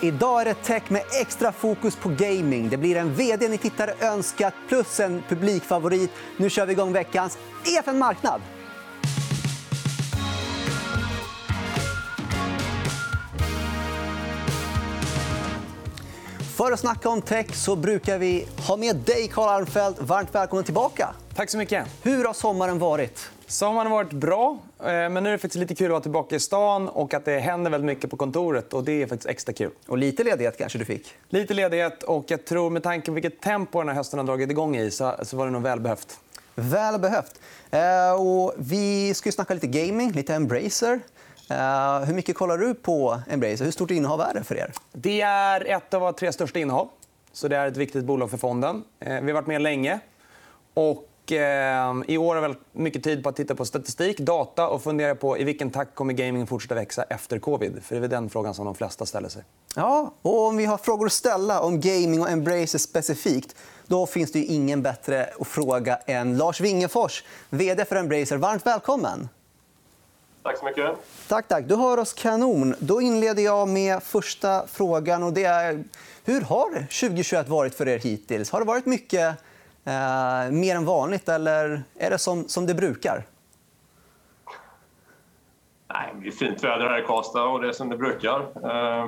Idag är det tech med extra fokus på gaming. Det blir en vd ni tittare önskat plus en publikfavorit. Nu kör vi igång veckans EFN Marknad. För att snacka om tech så brukar vi ha med dig, Carl Armfelt. Varmt välkommen tillbaka. Tack så mycket. Hur har sommaren varit? Sommaren har varit bra. Eh, men nu är det faktiskt lite kul att vara tillbaka i stan och att det händer väldigt mycket på kontoret. och Det är faktiskt extra kul. Och lite ledighet kanske du fick? Lite ledighet. och jag tror Med tanke på vilket tempo den här hösten har dragit igång i så var det nog välbehövt. Välbehövt. Eh, och vi ska ju snacka lite gaming, lite Embracer. Uh, hur mycket kollar du på Embracer? Hur stort innehav är det för er? Det är ett av våra tre största innehav. Så det är ett viktigt bolag för fonden. Uh, vi har varit med länge. Och, uh, I år har vi mycket tid på att titta på statistik, data och fundera på i vilken takt kommer gaming fortsätta växa efter covid. För Det är den frågan som de flesta ställer sig. Ja, och om vi har frågor att ställa om gaming och Embracer specifikt då finns det ingen bättre att fråga än Lars Wingefors, vd för Embracer. Varmt välkommen. Tack så mycket. Tack, tack. Du hör oss kanon. Då inleder jag med första frågan. Och det är, hur har 2021 varit för er hittills? Har det varit mycket eh, mer än vanligt eller är det som, som det brukar? Nej, det är fint väder här i Karlstad och det är som det brukar. Eh,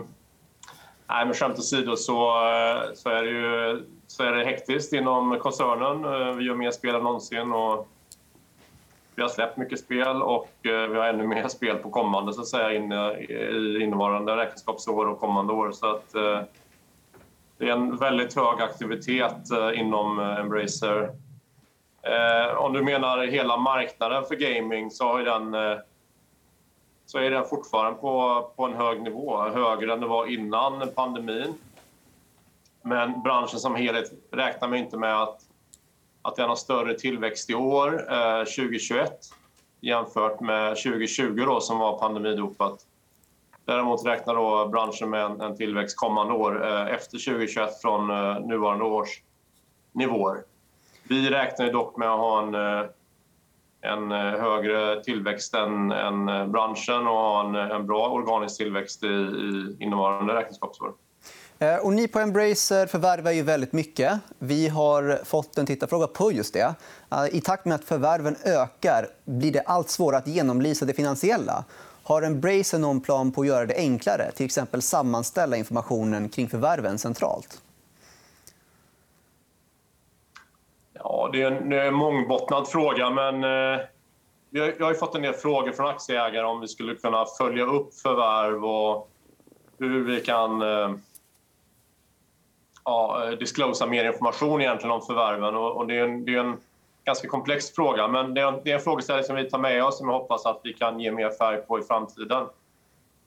nej, men skämt åsido så, eh, så, är det ju, så är det hektiskt inom koncernen. Eh, vi gör mer spel än någonsin. Och vi har släppt mycket spel och eh, vi har ännu mer spel på kommande så att säga, i innevarande räkenskapsår och kommande år. Så att, eh, det är en väldigt hög aktivitet eh, inom eh, Embracer. Eh, om du menar hela marknaden för gaming så, har den, så är den fortfarande på, på en hög nivå, högre än det var innan pandemin. Men branschen som helhet räknar man inte med att att den har större tillväxt i år, 2021 jämfört med 2020 då, som var pandemidopat. Däremot räknar då branschen med en, en tillväxt kommande år eh, efter 2021 från eh, nuvarande års nivåer. Vi räknar dock med att ha en, eh, en eh, högre tillväxt än, än eh, branschen och ha en, en bra organisk tillväxt i, i innevarande räkenskapsår. Och ni på Embracer förvärvar ju väldigt mycket. Vi har fått en tittarfråga på just det. I takt med att förvärven ökar blir det allt svårare att genomlysa det finansiella. Har Embracer någon plan på att göra det enklare? Till exempel sammanställa informationen kring förvärven centralt? Ja, det är en, en mångbottnad fråga. men... Eh... Jag har fått en del frågor från aktieägare om vi skulle kunna följa upp förvärv och hur vi kan eh, ja, eh, disclosa mer information egentligen om förvärven. Och, och det, är en, det är en ganska komplex fråga, men det är en, det är en frågeställning som vi tar med oss som jag hoppas att vi kan ge mer färg på i framtiden.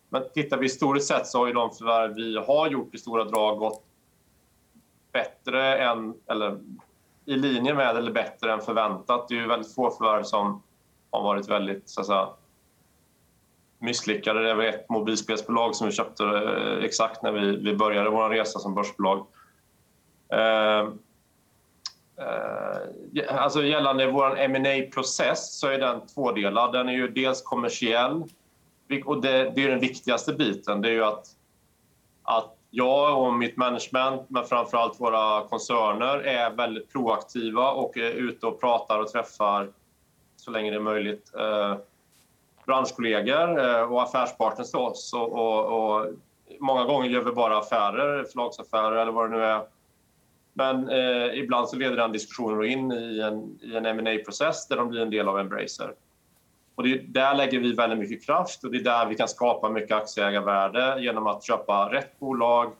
Men tittar vi historiskt sett så har ju de förvärv vi har gjort i stora drag gått bättre än, eller i linje med eller bättre än förväntat. Det är ju väldigt få förvärv som har varit väldigt så att säga, misslyckade. Det var ett mobilspelsbolag som vi köpte eh, exakt när vi, vi började vår resa som börsbolag. Eh, Eh, alltså gällande vår ma process så är den tvådelad. Den är ju dels kommersiell och det, det, är den viktigaste biten. Det är ju att, att jag och mitt management, men framförallt våra koncerner, är väldigt proaktiva och är ute och pratar och träffar så länge det är möjligt eh, branschkollegor eh, och affärspartners till oss. Och, och, och, många gånger gör vi bara affärer, förlagsaffärer eller vad det nu är men eh, ibland så leder den diskussionen in i en, i en ma process där de blir en del av Embracer. Och det, där lägger vi väldigt mycket kraft och det är där vi kan skapa mycket aktieägarvärde genom att köpa rätt bolag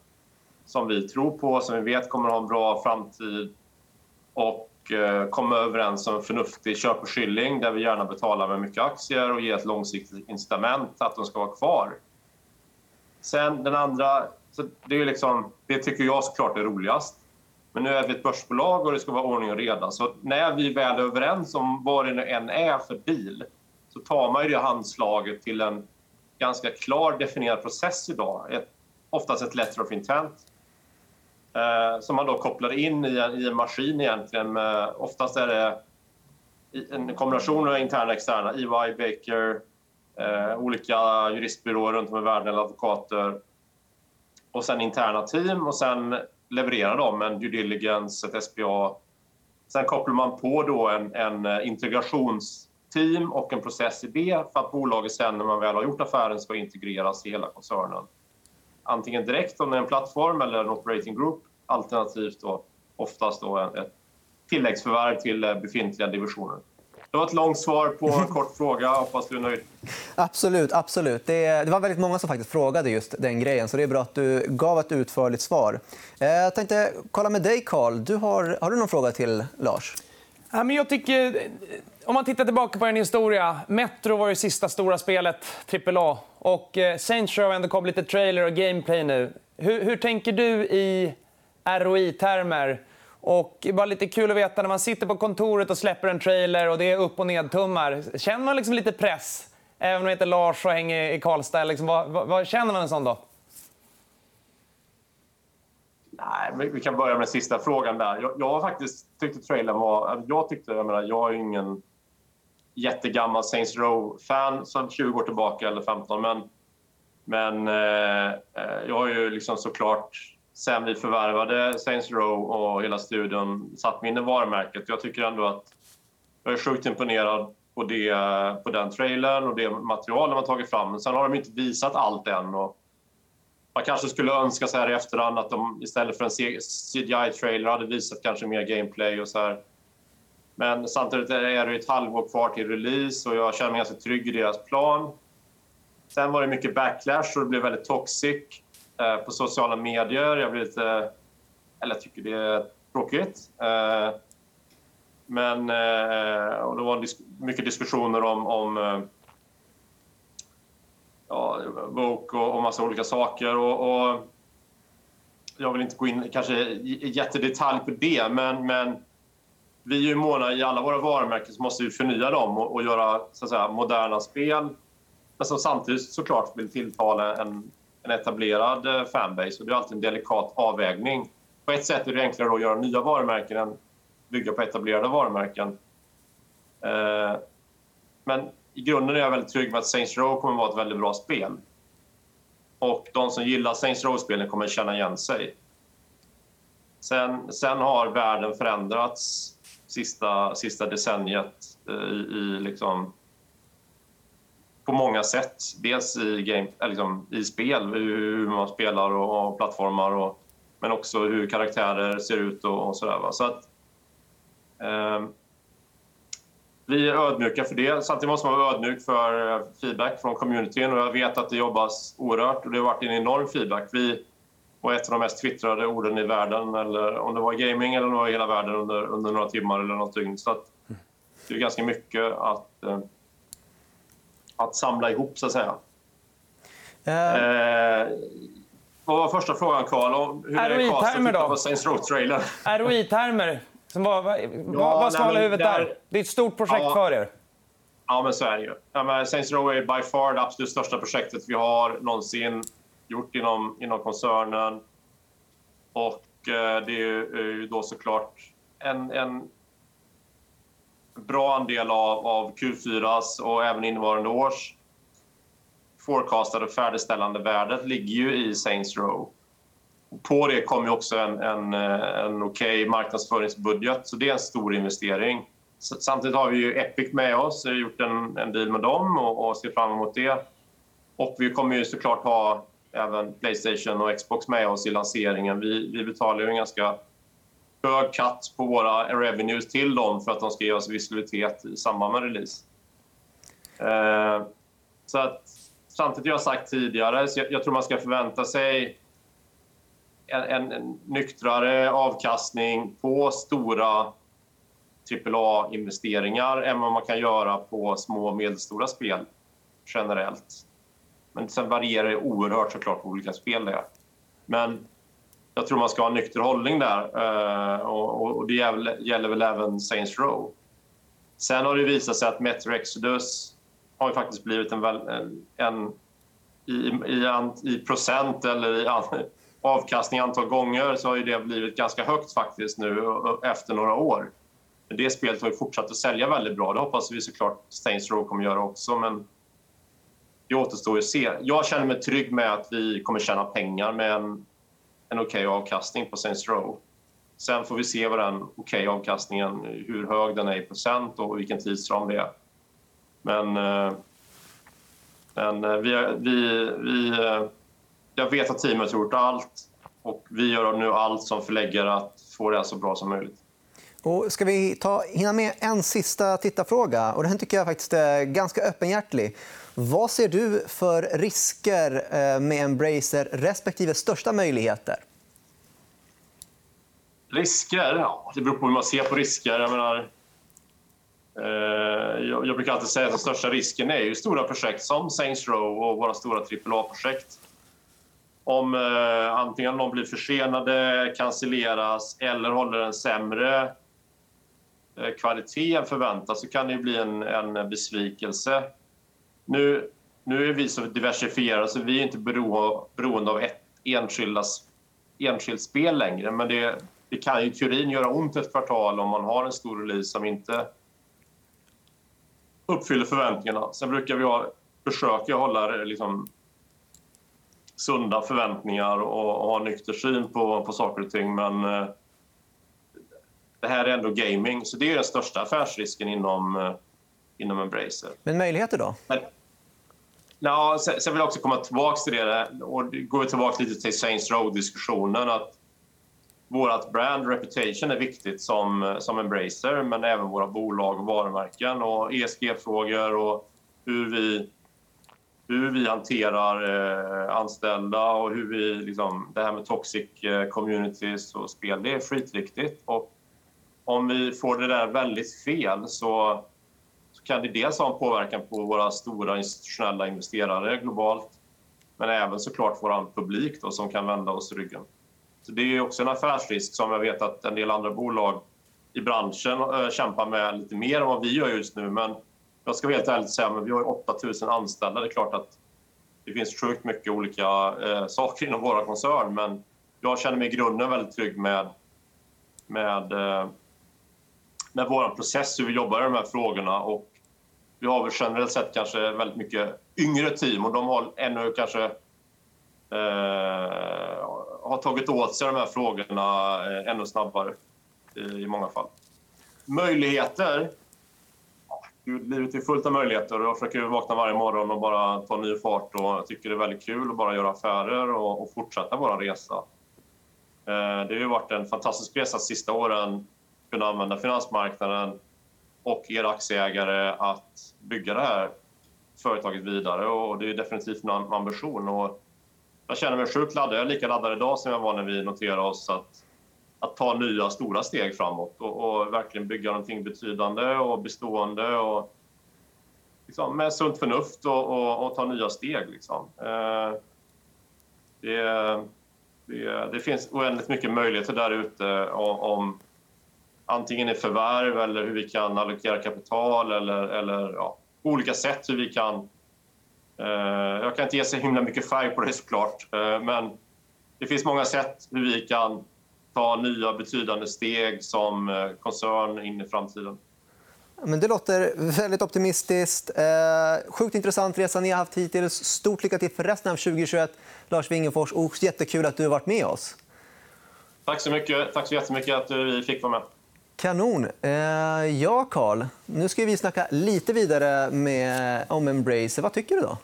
som vi tror på, som vi vet kommer att ha en bra framtid och eh, komma överens om en förnuftig köpeskilling där vi gärna betalar med mycket aktier och ger ett långsiktigt incitament att de ska vara kvar. Sen den andra, så det, är liksom, det tycker jag såklart är roligast. Men nu är vi ett börsbolag och det ska vara ordning och reda. Så när vi väl är överens om vad det än är för deal så tar man ju det handslaget till en ganska klar definierad process idag. Ett, oftast ett letter of intent eh, som man då kopplar in i en, i en maskin egentligen. Med, eh, oftast är det en kombination av interna och externa. EY, Baker, eh, olika juristbyråer runt om i världen, eller advokater och sen interna team och sen leverera dem, en due diligence, ett SPA. Sen kopplar man på då en, en eh, integrationsteam och en process i det för att bolaget sen när man väl har gjort affären ska integreras i hela koncernen. Antingen direkt om det är en plattform eller en operating group alternativt då oftast då ett tilläggsförvärv till eh, befintliga divisioner. Det var ett långt svar på en kort fråga. Hoppas du är nöjd. Absolut. absolut. Det, det, var väldigt många som faktiskt frågade just den grejen. så Det är bra att du gav ett utförligt svar. Eh, jag tänkte kolla med dig, Carl. Du har, har du någon fråga till Lars? Ja, men jag tycker, om man tittar tillbaka på en historia. Metro var ju sista stora spelet, AAA. Och eh, Saints Row har ändå kommit lite trailer och gameplay nu. Hur, hur tänker du i ROI-termer? Och bara lite kul att veta när man sitter på kontoret och släpper en trailer och det är upp och nedtummar. Känner man liksom lite press? Även om jag heter Lars och hänger i Karlstad. Liksom, vad, vad, vad, känner man en sån då? Nej, vi kan börja med sista frågan där. Jag, jag faktiskt tyckte trailern var... Alltså, jag tyckte, jag menar, jag är ingen jättegammal Saints Row-fan sedan 20 år tillbaka eller 15 men, men eh, eh, jag har ju liksom såklart sen vi förvärvade Saints Row och hela studion satt mig in i varumärket. Jag tycker ändå att jag är sjukt imponerad på, det, på den trailern och det material de har tagit fram. Men sen har de inte visat allt än. Och man kanske skulle önska så här i efterhand att de istället för en CGI-trailer hade visat kanske mer gameplay och så här. Men samtidigt är det ett halvår kvar till release och jag känner mig ganska trygg i deras plan. Sen var det mycket backlash och det blev väldigt toxic. Eh, på sociala medier. Jag blir lite... Eller jag tycker det är tråkigt. Eh, men eh, och det var mycket diskussioner om, om eh, ja, bok och, och massa olika saker. Och, och, jag vill inte gå in kanske i jättedetalj på det, men, men vi är ju måna i alla våra varumärken så måste vi förnya dem och, och göra så att säga, moderna spel. Men som samtidigt såklart vill tilltala en en etablerad eh, fanbase. Och det är alltid en delikat avvägning. På ett sätt är det enklare att göra nya varumärken än bygga på etablerade varumärken. Eh, men i grunden är jag väldigt trygg med att Saints Row kommer att vara ett väldigt bra spel. Och de som gillar Saints Row-spelen kommer att känna igen sig. Sen, sen har världen förändrats sista, sista decenniet eh, i, i liksom på många sätt. Dels i, game, eh, liksom, i spel, hur man spelar och, och plattformar och, men också hur karaktärer ser ut och, och sådär. Så att, eh, vi är ödmjuka för det. Samtidigt måste man vara ödmjuk för eh, feedback från communityn och jag vet att det jobbas oerhört och det har varit en enorm feedback. Vi var ett av de mest twittrade orden i världen, eller om det var gaming eller om det var hela världen under, under några timmar eller något dygn. Så att, det är ganska mycket att eh, att samla ihop, så att säga. Uh... Eh, vad var första frågan, Carl? Hur är ROI-termer då? Saints Row-trailern? ROI-termer. Vad, vad, ja, vad ska hålla huvudet där... där? Det är ett stort projekt ja, för er. Ja, men så är det ju. Ja, men Saints Row är by far det absolut största projektet vi har någonsin gjort inom, inom koncernen. Och eh, det är ju, är ju då såklart en, en bra andel av, av Q4s och även innevarande års forecastade färdigställande värdet ligger ju i Saints Row. På det kommer också en, en, eh, en okej okay marknadsföringsbudget, så det är en stor investering. Samtidigt har vi ju Epic med oss, vi har gjort en, en deal med dem och, och ser fram emot det. Och vi kommer ju såklart ha även Playstation och Xbox med oss i lanseringen. Vi, vi betalar ju en ganska hög cut på våra revenues till dem för att de ska ge oss visibilitet i samband med release. Eh, så att, samtidigt jag sagt tidigare, så jag, jag, tror man ska förvänta sig en, en, en nyktrare avkastning på stora AAA-investeringar än vad man kan göra på små och medelstora spel generellt. Men sen varierar det oerhört såklart på olika spel. Där. Men jag tror man ska ha en nykter hållning där. Eh, och, och det gäller, väl även Saints Row. Sen har det visat sig att Metro Exodus har ju faktiskt blivit en, en, en i, i, i, procent eller i an, avkastning antal gånger så har ju det blivit ganska högt faktiskt nu efter några år. Det spelet har ju fortsatt att sälja väldigt bra. Det hoppas vi såklart Saints Row kommer göra också. Men det återstår att se. Jag känner mig trygg med att vi kommer tjäna pengar med en, en okej okay avkastning på Saints Row. Sen får vi se vad den okej okay avkastningen, hur hög den är i procent och vilken tidsram det är. Men, eh, men eh, vi, vi, vi, jag vet att teamet har gjort allt och vi gör nu allt som förläggare att få det så bra som möjligt. Och ska vi ta, hinna med en sista tittarfråga? Och den tycker jag faktiskt är ganska öppenhjärtig. Vad ser du för risker eh, med Embracer respektive största möjligheter? Risker? Ja, det beror på hur man ser på risker. Jag, menar, eh, jag, brukar alltid säga att den största risken är ju stora projekt som Saints Row och våra stora AAA-projekt. Om eh, antingen de blir försenade, cancelleras eller håller en sämre eh, kvalitet än förväntat så kan det bli en, en besvikelse. Nu, nu är vi så diversifierade så vi är inte bero, beroende av ett enskilt spel längre. Men det, det kan i teorin göra ont ett kvartal om man har en stor release som inte uppfyller förväntningarna. Sen brukar vi ha, försöka hålla liksom, sunda förväntningar och, och ha nykter syn på, på saker och ting. Men eh, det här är ändå gaming, så det är den största affärsrisken inom, eh, inom Embracer. Men möjligheter då? Men, ja, sen, sen vill jag också komma tillbaka till det. Och går tillbaka lite till Saints Row-diskussionen. att vårt brand reputation är viktigt som, som Embracer men även våra bolag och varumärken och ESG-frågor och hur vi, hur vi hanterar eh, anställda och hur vi... Liksom, det här med toxic eh, communities och spel, det är skitviktigt. Och om vi får det där väldigt fel så kan det dels ha en påverkan på våra stora institutionella investerare globalt men även såklart vår publik då, som kan vända oss ryggen. Så det är också en affärsrisk som jag vet att en del andra bolag i branschen äh, kämpar med lite mer än vad vi gör just nu. Men jag ska helt ärligt säga att vi har 8000 anställda. Det är klart att det finns sjukt mycket olika äh, saker inom våra koncern men jag känner mig i grunden väldigt trygg med, med, äh, med vår process, hur vi jobbar i de här frågorna. Och vi har väl generellt sett kanske väldigt mycket yngre team och de har ännu kanske eh, har tagit åt sig de här frågorna eh, ännu snabbare eh, i många fall. Möjligheter? livet är fullt av möjligheter och jag försöker vakna varje morgon och bara ta ny fart och jag tycker det är väldigt kul att bara göra affärer och, och fortsätta vår resa. Eh, det har ju varit en fantastisk resa de sista åren, kunna använda finansmarknaden och era aktieägare att bygga det här företaget vidare och det är definitivt en ambition. Och jag känner mig sjukt laddad. Jag är lika laddad idag som jag var när vi noterade oss att, att ta nya stora steg framåt och, och verkligen bygga någonting betydande och bestående och liksom, med sunt förnuft och, och, och ta nya steg. Liksom. Eh, det, det, det, finns oändligt mycket möjligheter där ute om, om antingen i förvärv eller hur vi kan allokera kapital eller, eller ja, olika sätt hur vi kan Eh, jag kan inte ge så himla mycket färg på det såklart, eh, men det finns många sätt hur vi kan ta nya betydande steg som eh, koncern in i framtiden. Men det låter väldigt optimistiskt. Eh, sjukt intressant resa ni har haft hittills. Stort lycka till för resten av 2021, Lars Wingefors. Och jättekul att du har varit med oss. Tack så mycket. Tack så jättemycket att vi fick vara med. Kanon. Eh, ja, Karl, Nu ska vi snacka lite vidare med, om Embracer. Vad tycker du? då?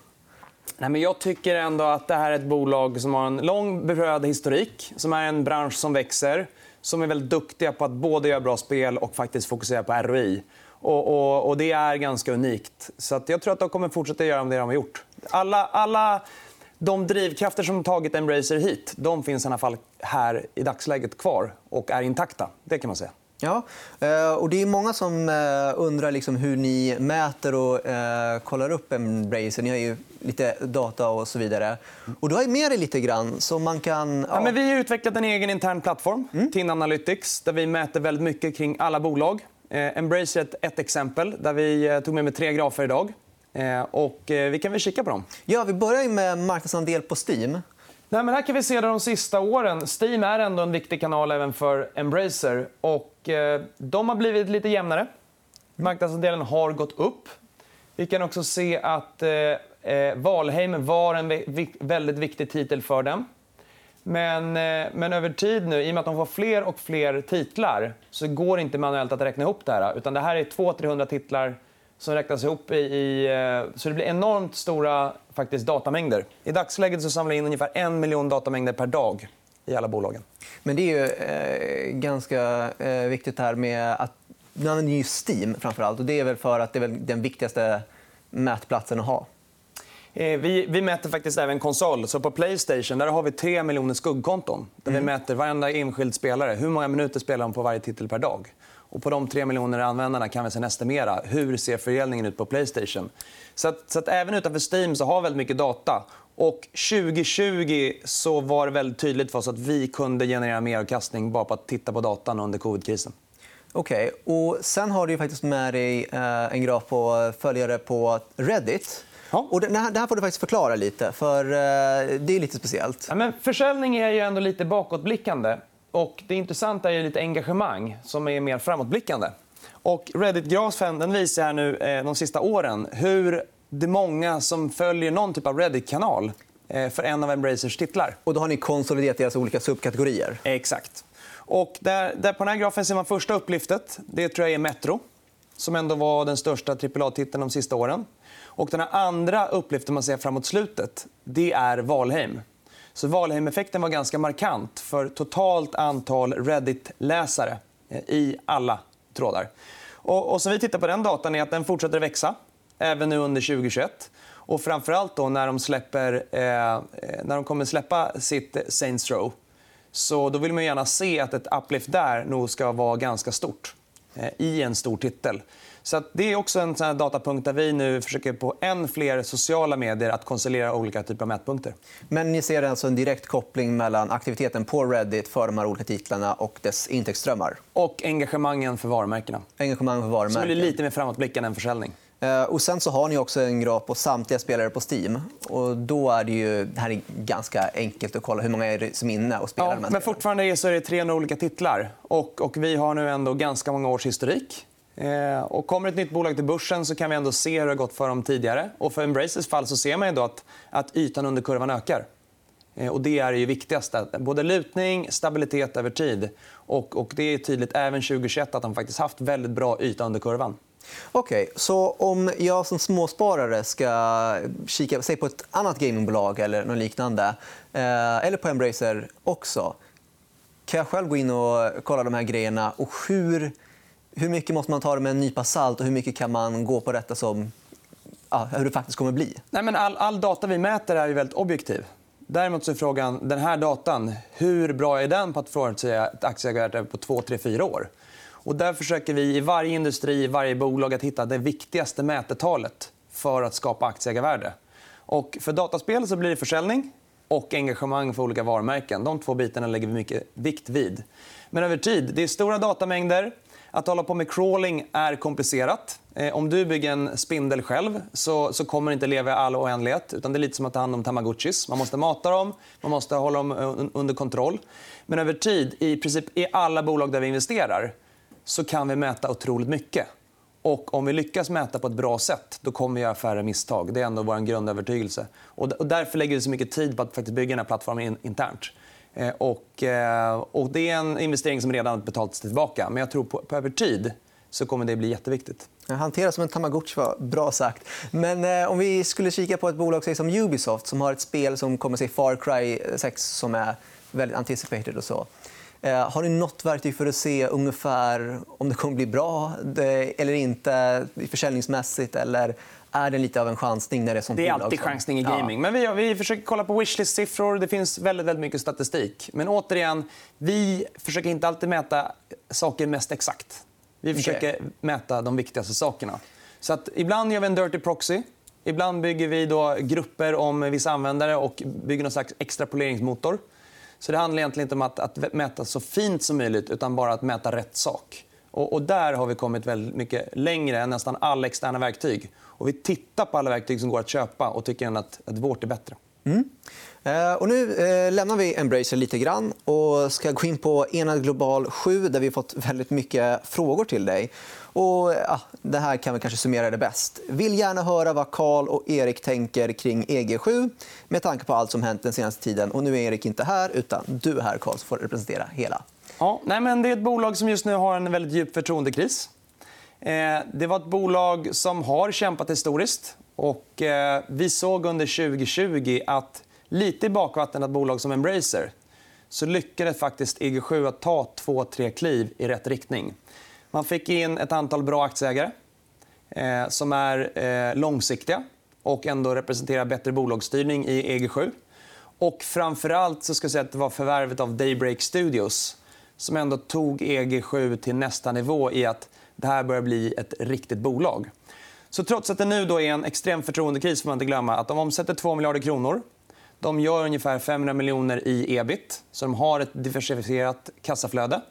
Nej, men jag tycker ändå att det här är ett bolag som har en lång beprövad historik, som är en bransch som växer som är väldigt duktiga på att både göra bra spel och faktiskt fokusera på ROI. Och, och, och det är ganska unikt. Så att jag tror att de kommer fortsätta göra det de har gjort. Alla, alla de drivkrafter som tagit Embracer hit de finns i alla fall här i dagsläget kvar och är intakta. Det kan man säga. Ja, eh, och det är många som eh, undrar liksom hur ni mäter och eh, kollar upp Embracer. Ni har ju lite data och så vidare. Och du har med dig lite grann. Så man kan, ja. Ja, men vi har utvecklat en egen intern plattform, mm. TIN Analytics, där vi mäter väldigt mycket kring alla bolag. Embracer är ett, ett exempel där vi tog med mig tre grafer idag. Och vi kan väl kika på dem. Ja, vi börjar med marknadsandel på Steam. Nej, men här kan vi se de sista åren. Steam är ändå en viktig kanal även för Embracer. Och, eh, de har blivit lite jämnare. Marknadsandelen har gått upp. Vi kan också se att eh, Eh, Valheim var en väldigt viktig titel för dem. Men, eh, men över tid nu, i och med att de får fler och fler titlar så går det inte manuellt att räkna ihop det här. Utan det här är 200-300 titlar som räknas ihop i, i, eh, Så det blir enormt stora faktiskt, datamängder. I dagsläget så samlar vi in ungefär en miljon datamängder per dag i alla bolagen. Men det är ju eh, ganska eh, viktigt här med att... Nu använder ju Steam framför allt. Och det är väl för att det är den viktigaste mätplatsen att ha. Eh, vi, vi, mäter faktiskt även konsol. Så på Playstation där har vi 3 miljoner skuggkonton. Där mm. Vi mäter varenda enskild spelare. Hur många minuter spelar de på varje titel per dag? Och på de 3 miljoner användarna kan vi sen estimera hur ser fördelningen ut på Playstation. Så, att, så att även utanför Steam så har vi väldigt mycket data. Och 2020 så var det väldigt tydligt för oss att vi kunde generera mer avkastning bara på att titta på datan under covidkrisen. Okej. Okay. sen har du faktiskt med dig eh, en graf på följare på Reddit. Ja. Och det, här får du faktiskt förklara lite, för eh, det är lite speciellt. Ja, men försäljning är ju ändå lite bakåtblickande. Och det intressanta är lite engagemang som är mer framåtblickande. Och Reddit-grafen visar nu eh, de sista åren hur det är många som följer någon typ av Reddit-kanal eh, för en av Embracers titlar. Och då har ni konsoliderat deras olika subkategorier? Exakt. Och där, där på den här grafen ser man första upplyftet. Det tror jag är Metro, som ändå var den största AAA-titeln de sista åren. Och den andra upplyften man ser framåt slutet det är Valheim. Så Valheim-effekten var ganska markant för totalt antal Reddit-läsare eh, i alla trådar. Och, och som vi tittar på den datan är att den fortsätter växa även nu under 2021. Och framförallt då när de, släpper, eh, eh, när de kommer släppa sitt Saints Row så då vill man gärna se att ett uplift där nog ska vara ganska stort i en stor titel. Så det är också en sån datapunkt där vi nu försöker på än fler sociala medier att konsolidera olika typer av mätpunkter. Men ni ser alltså en direkt koppling mellan aktiviteten på Reddit för de här olika titlarna och dess intäktsströmmar? Och engagemangen för varumärkena. Engagemang för varumärken. Som blir lite mer framåtblickande än försäljning. Eh, och sen så har ni också en graf på samtliga spelare på Steam. Och då är det ju det här är ganska enkelt att kolla hur många är som är inne och spelar. Ja, men fortfarande är, det 300 olika titlar. Och, och vi har nu ändå ganska många års historik. Eh, och kommer ett nytt bolag till börsen så kan vi ändå se hur det har gått för dem tidigare. Och för Embraces fall så ser man ändå att, att ytan under kurvan ökar. Eh, och det är det viktigaste. Både lutning, stabilitet över tid. Och, och det är tydligt även 2021 att de faktiskt haft väldigt bra yta under kurvan. Okej, okay, så om jag som småsparare ska kika säg på ett annat gamingbolag eller något liknande, eh, eller på Embracer också kan jag själv gå in och kolla de här grejerna? Och hur hur mycket måste man ta det med en nypa salt och hur mycket kan man gå på detta som ja, hur det faktiskt kommer bli? Nej, men all, all data vi mäter är väldigt objektiv. Däremot så är frågan, den här datan, hur bra är den på att förutsäga ett aktieägarvärde på 2, 3, 4 år? Och där försöker vi i varje industri, i varje bolag att hitta det viktigaste mätetalet för att skapa aktieägarvärde. Och för dataspel så blir det försäljning och engagemang för olika varumärken. De två bitarna lägger vi mycket vikt vid. Men över tid, det är stora datamängder. Att hålla på med crawling är komplicerat. Eh, om du bygger en spindel själv så, så kommer det inte leva i all oändlighet. Utan det är lite som att ta hand om tamagotchis. Man måste mata dem, man måste hålla dem under kontroll. Men över tid, i princip i alla bolag där vi investerar så kan vi mäta otroligt mycket. Och om vi lyckas mäta på ett bra sätt då kommer vi göra färre misstag. Det är ändå vår grundövertygelse. Och därför lägger vi så mycket tid på att faktiskt bygga den här plattformen internt. Eh, och, eh, och det är en investering som redan betalats tillbaka. Men jag tror på, på över tid så kommer det bli jätteviktigt. Hantera som en tamagotchi var bra sagt. Men eh, om vi skulle kika på ett bolag som Ubisoft som har ett spel som kommer att se Far Cry 6 som är väldigt anticipated och så. Eh, har ni nåt verktyg för att se ungefär om det kommer bli bra eller inte försäljningsmässigt? Eller är det lite av en chansning när det är sånt Det är alltid chansning i gaming. Ja. Men vi, vi försöker kolla på wishlist-siffror. Det finns väldigt, väldigt mycket statistik. Men återigen, vi försöker inte alltid mäta saker mest exakt. Vi försöker okay. mäta de viktigaste sakerna. Så att ibland gör vi en dirty proxy. Ibland bygger vi då grupper om vissa användare och bygger någon slags extrapoleringsmotor. Så det handlar egentligen inte om att, att mäta så fint som möjligt utan bara att mäta rätt sak. Och, och, där har vi kommit väldigt mycket längre än nästan alla externa verktyg. Och vi tittar på alla verktyg som går att köpa och tycker att, att vårt är bättre. Mm. Eh, och nu eh, lämnar vi Embracer lite grann och ska gå in på Enad Global 7 där vi har fått väldigt mycket frågor till dig. Och, ja, det här kan vi kanske summera det bäst. Vill gärna höra vad Karl och Erik tänker kring EG7 med tanke på allt som hänt den senaste tiden. Och nu är Erik inte här, utan du är här, Karl, som får representera hela. Ja, nej, men det är ett bolag som just nu har en väldigt djup förtroendekris. Eh, det var ett bolag som har kämpat historiskt. Och, eh, vi såg under 2020 att lite i bakvatten att bolag som Embracer så lyckades faktiskt EG7 att ta två, tre kliv i rätt riktning. Man fick in ett antal bra aktieägare eh, som är eh, långsiktiga och ändå representerar bättre bolagsstyrning i EG7. Och framför allt så ska jag säga att det var förvärvet av Daybreak Studios som ändå tog EG7 till nästa nivå i att det här börjar bli ett riktigt bolag. Så trots att det nu då är en extrem förtroendekris får man inte glömma att de omsätter 2 miljarder kronor. De gör ungefär 500 miljoner i ebit, så de har ett diversifierat kassaflöde.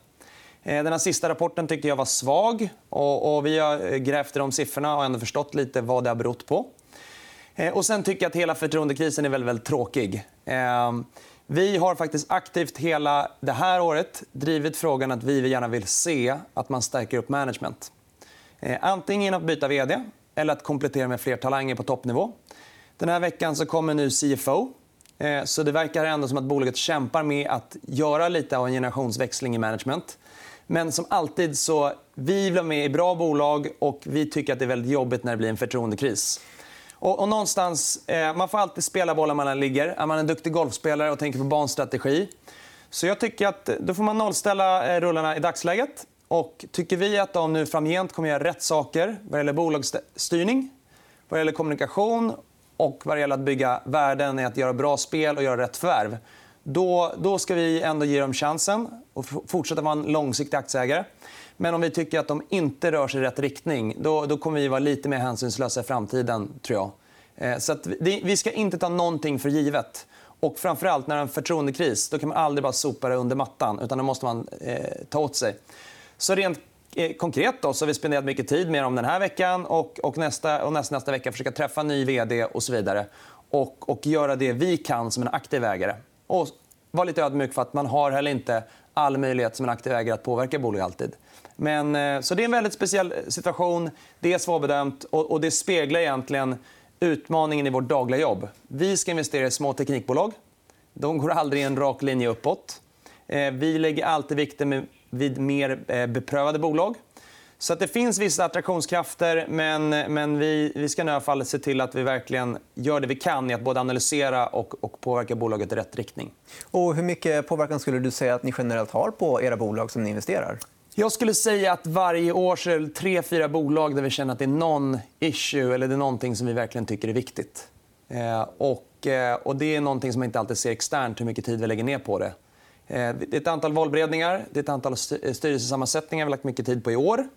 Eh, den här sista rapporten tyckte jag var svag. Och, vi har eh, grävt i de siffrorna och ändå förstått lite vad det har berott på. Eh, och sen tycker jag att hela förtroendekrisen är väldigt, väldigt tråkig. Vi har faktiskt aktivt hela det här året drivit frågan att vi gärna vill se att man stärker upp management. Antingen genom att byta vd eller att komplettera med fler talanger på toppnivå. Den här veckan så kommer en ny CFO. Eh, så det verkar ändå som att bolaget kämpar med att göra lite av en generationsväxling i management. Men som alltid så vi vill vara med i bra bolag och vi tycker att det är väldigt jobbigt när det blir en förtroendekris. Och, och någonstans, eh, man får alltid spela bollen man ligger. Är man en duktig golfspelare och tänker på banstrategi så jag tycker att då får man nollställa eh, rullarna i dagsläget. Och tycker vi att de nu framgent kommer göra rätt saker vad gäller bolagsstyrning, vad gäller kommunikation och vad gäller att bygga värden i att göra bra spel och göra rätt förvärv då, då ska vi ändå ge dem chansen och fortsätta vara en långsiktig aktieägare. Men om vi tycker att de inte rör sig i rätt riktning då, då kommer vi vara lite mer hänsynslösa i framtiden. tror jag. Eh, så det, vi ska inte ta någonting för givet. Och framförallt när det är en förtroendekris då kan man aldrig bara sopa det under mattan. utan Det måste man eh, ta åt sig. Så rent eh, konkret då, så har vi spenderat mycket tid med dem den här veckan och, och, nästa, och nästa, nästa vecka försöka träffa ny vd och så vidare. Och, och göra det vi kan som en aktiv ägare. Och var lite ödmjuk för att man har heller inte all möjlighet som en aktiv ägare att påverka bolag alltid. Men, eh, så det är en väldigt speciell eh, situation. Det är svårbedömt och, och det speglar egentligen utmaningen i vårt dagliga jobb. Vi ska investera i små teknikbolag. De går aldrig i en rak linje uppåt. Vi lägger alltid vikten vid mer eh, beprövade bolag. Så att det finns vissa attraktionskrafter, men, men vi, vi ska i se till att vi verkligen gör det vi kan i att både analysera och, och påverka bolaget i rätt riktning. Och hur mycket påverkan skulle du säga att ni generellt har på era bolag som ni investerar? Jag skulle säga att varje år så är det tre, fyra bolag där vi känner att det är någon issue eller det är någonting som vi verkligen tycker är viktigt. Eh, och, eh, och det är någonting som man inte alltid ser externt, hur mycket tid vi lägger ner på det. Eh, det är ett antal valberedningar, det är ett antal eh, styrelsesammansättningar vi har lagt mycket tid på i år.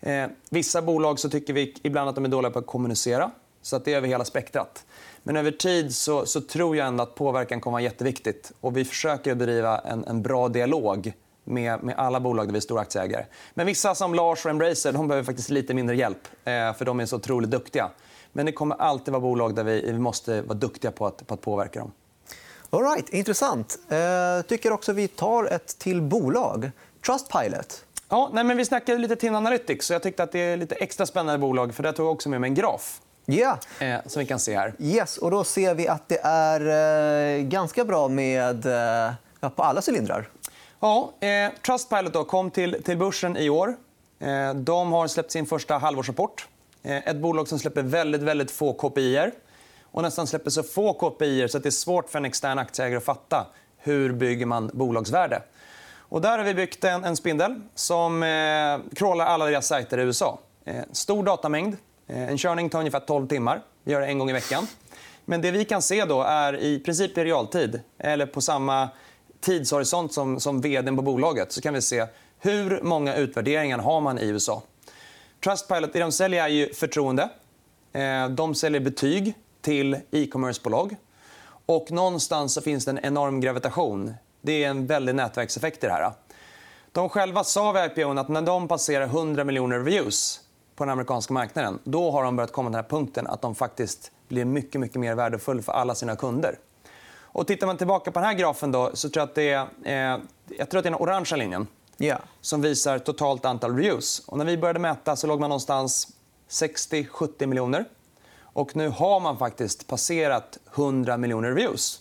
Eh, vissa bolag så tycker vi ibland att de är dåliga på att kommunicera. Så att det är över hela spektrat. Men över tid så, så tror jag ändå att påverkan kommer att vara jätteviktigt. Och vi försöker bedriva en, en bra dialog med, med alla bolag där vi är stora aktieägare. Men vissa som Lars och Embracer de behöver faktiskt lite mindre hjälp. För De är så otroligt duktiga. Men det kommer alltid vara bolag där vi, vi måste vara duktiga på att, på att påverka dem. All right, intressant. Jag eh, tycker också vi tar ett till bolag. Trustpilot. Ja, nej, men vi snackade lite TIN Analytics. Så jag tyckte att det är lite extra spännande bolag. för Där tog jag också med mig en graf. Yeah. Eh, som vi kan se här. Yes, och då ser vi att det är eh, ganska bra med, eh, på alla cylindrar. Ja, eh, Trustpilot då kom till, till börsen i år. Eh, de har släppt sin första halvårsrapport. Eh, ett bolag som släpper väldigt, väldigt få KPI och nästan släpper så få KPI så att det är svårt för en extern aktieägare att fatta hur bygger man bolagsvärde. Och där har vi byggt en, en spindel som eh, crawlar alla deras sajter i USA. Eh, stor datamängd. Eh, en körning tar ungefär 12 timmar. Vi gör det en gång i veckan. Men det vi kan se då är i princip i realtid, eller på samma tidshorisont som, som vd på bolaget, så kan vi se hur många utvärderingar har man i USA. Trustpilot det de säljer är ju förtroende. Eh, de säljer betyg till e-commercebolag. Och någonstans så finns det en enorm gravitation det är en väldig nätverkseffekt i det här. De själva sa vid IPO att när de passerar 100 miljoner reviews på den amerikanska marknaden då har de börjat komma till den här punkten att de faktiskt blir mycket, mycket mer värdefulla för alla sina kunder. Och tittar man tillbaka på den här grafen då, så tror jag att det är, eh, jag tror att det är den orangea linjen Ja. som visar totalt antal reviews. Och när vi började mäta så låg man någonstans 60-70 miljoner. Och nu har man faktiskt passerat 100 miljoner views.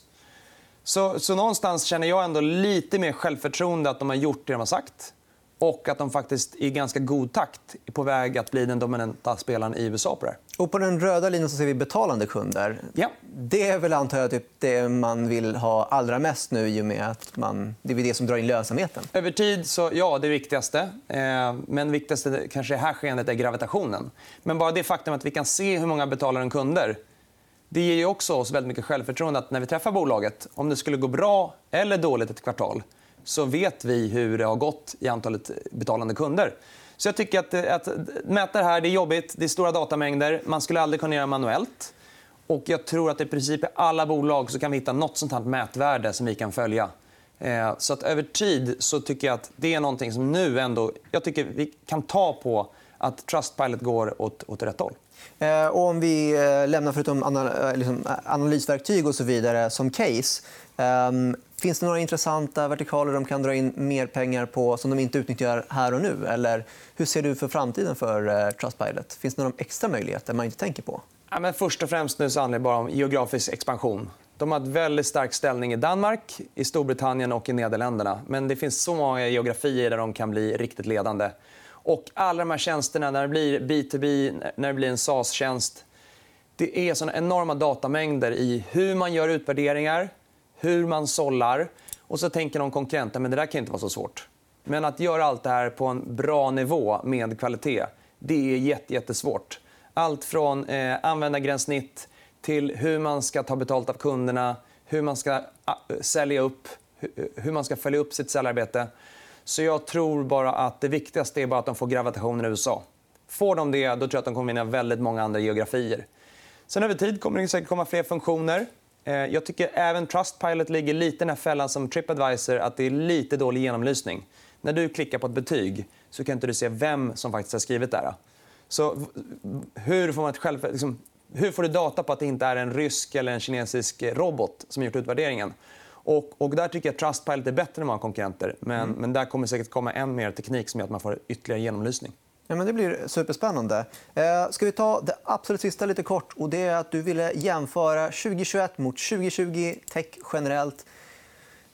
Så, så någonstans känner jag ändå lite mer självförtroende att de har gjort det de har sagt och att de faktiskt i ganska god takt är på väg att bli den dominanta spelaren i USA på. Och på den röda linjen så ser vi betalande kunder. Ja. Det är väl antar jag typ det man vill ha allra mest nu i och med att man, det är det som drar in lönsamheten. Över tid, så ja, det är viktigaste. Eh, men viktigaste kanske i det här skeendet är gravitationen. Men bara det faktum att vi kan se hur många betalande kunder det ger ju också oss väldigt mycket självförtroende att när vi träffar bolaget, om det skulle gå bra eller dåligt ett kvartal, så vet vi hur det har gått i antalet betalande kunder. Så jag tycker att, att mäta det här det är jobbigt. Det är stora datamängder. Man skulle aldrig kunna göra manuellt. Och jag tror att i princip i alla bolag så kan vi hitta nåt sånt här mätvärde som vi kan följa. Eh, så att över tid så tycker jag att det är någonting som nu ändå... Jag tycker vi kan ta på att Trustpilot går åt, åt rätt håll. Eh, och om vi eh, lämnar förutom eh, liksom, analysverktyg och så vidare som case. Ehm, finns det några intressanta vertikaler de kan dra in mer pengar på som de inte utnyttjar här och nu? Eller hur ser du för framtiden för Trustpilot? Finns det några extra möjligheter man inte tänker på? Ja, men först och främst nu så handlar det bara om geografisk expansion. De har en väldigt stark ställning i Danmark, i Storbritannien och i Nederländerna. Men det finns så många geografier där de kan bli riktigt ledande. Och alla de här tjänsterna, när det blir B2B, när det blir en SaaS-tjänst det är såna enorma datamängder i hur man gör utvärderingar, hur man sållar. Och så tänker någon konkurrent att det där kan inte vara så svårt. Men att göra allt det här på en bra nivå med kvalitet, det är jättesvårt. Allt från eh, användargränssnitt till hur man ska ta betalt av kunderna, hur man ska ah, sälja upp, hur man ska följa upp sitt säljarbete. Så jag tror bara att det viktigaste är bara att de får gravitationen i USA. Får de det, då tror jag att de kommer vinna väldigt många andra geografier. Sen över tid kommer det säkert komma fler funktioner. Eh, jag tycker även Trustpilot ligger lite i den här fällan som Tripadvisor att det är lite dålig genomlysning. När du klickar på ett betyg så kan inte du se vem som faktiskt har skrivit det. Så hur får, man själv, liksom, hur får du data på att det inte är en rysk eller en kinesisk robot som har gjort utvärderingen? Och, och där tycker jag att Trustpilot är bättre än många konkurrenter. Men, mm. men där kommer säkert komma än mer teknik som gör att man får ytterligare genomlysning. Ja, men det blir superspännande. Eh, ska vi ta det absolut sista lite kort? Och det är att Du ville jämföra 2021 mot 2020, tech generellt.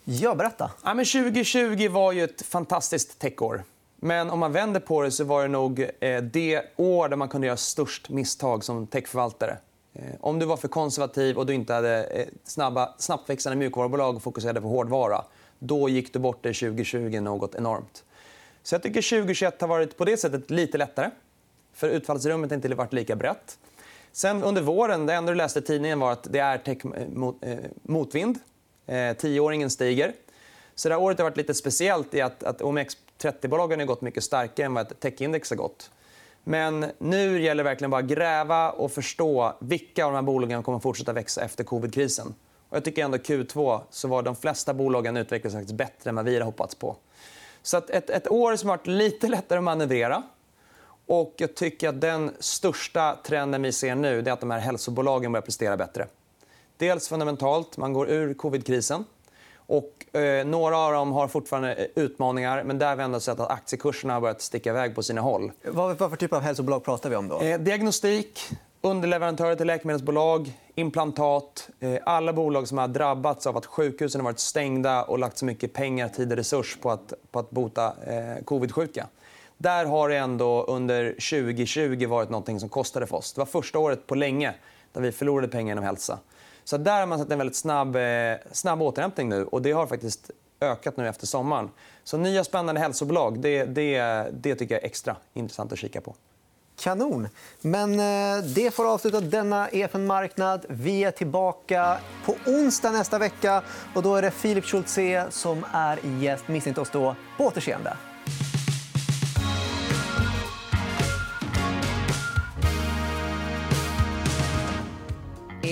Ja, berätta. Ja, men 2020 var ju ett fantastiskt techår. Men om man vänder på det så var det nog eh, det år där man kunde göra störst misstag som techförvaltare. Eh, om du var för konservativ och du inte hade eh, snabba, snabbt växande mjukvarubolag och fokuserade på hårdvara då gick du bort dig 2020 något enormt. Så jag tycker 2021 har varit på det sättet lite lättare. För utfallsrummet har inte varit lika brett. Sen under våren, det enda du läste i tidningen var att det är tech eh, mot, eh, motvind. Eh, tioåringen stiger. Så det här året har varit lite speciellt i att, att OMX30-bolagen har gått mycket starkare än vad ett techindex har gått. Men nu gäller det verkligen bara att gräva och förstå vilka av de här bolagen kommer att fortsätta växa efter covidkrisen. Och jag tycker ändå Q2 så var de flesta bolagen utvecklades bättre än vad vi hade hoppats på. Så att ett, ett år som har varit lite lättare att manövrera. Och jag tycker att den största trenden vi ser nu är att de här hälsobolagen börjar prestera bättre. Dels fundamentalt, man går ur covidkrisen. Och, eh, några av dem har fortfarande eh, utmaningar, men där har vi ändå sett att aktiekurserna har börjat sticka iväg på sina håll. Vad, vad för typ av hälsobolag pratar vi om? då? Eh, diagnostik, underleverantörer till läkemedelsbolag, implantat. Eh, alla bolag som har drabbats av att sjukhusen har varit stängda och lagt så mycket pengar, tid och resurs på att, på att bota eh, covid-sjuka. Där har det ändå under 2020 varit något som kostade för oss. Det var första året på länge där vi förlorade pengar inom hälsa. Så där har man sett en väldigt snabb, eh, snabb återhämtning nu. och Det har faktiskt ökat nu efter sommaren. Så nya spännande hälsobolag det, det, det tycker jag är extra intressant att kika på. Kanon. Men eh, det får avsluta denna EFN Marknad. Vi är tillbaka på onsdag nästa vecka. och Då är det Filip Schultze som är gäst. Missa inte oss då. På återseende.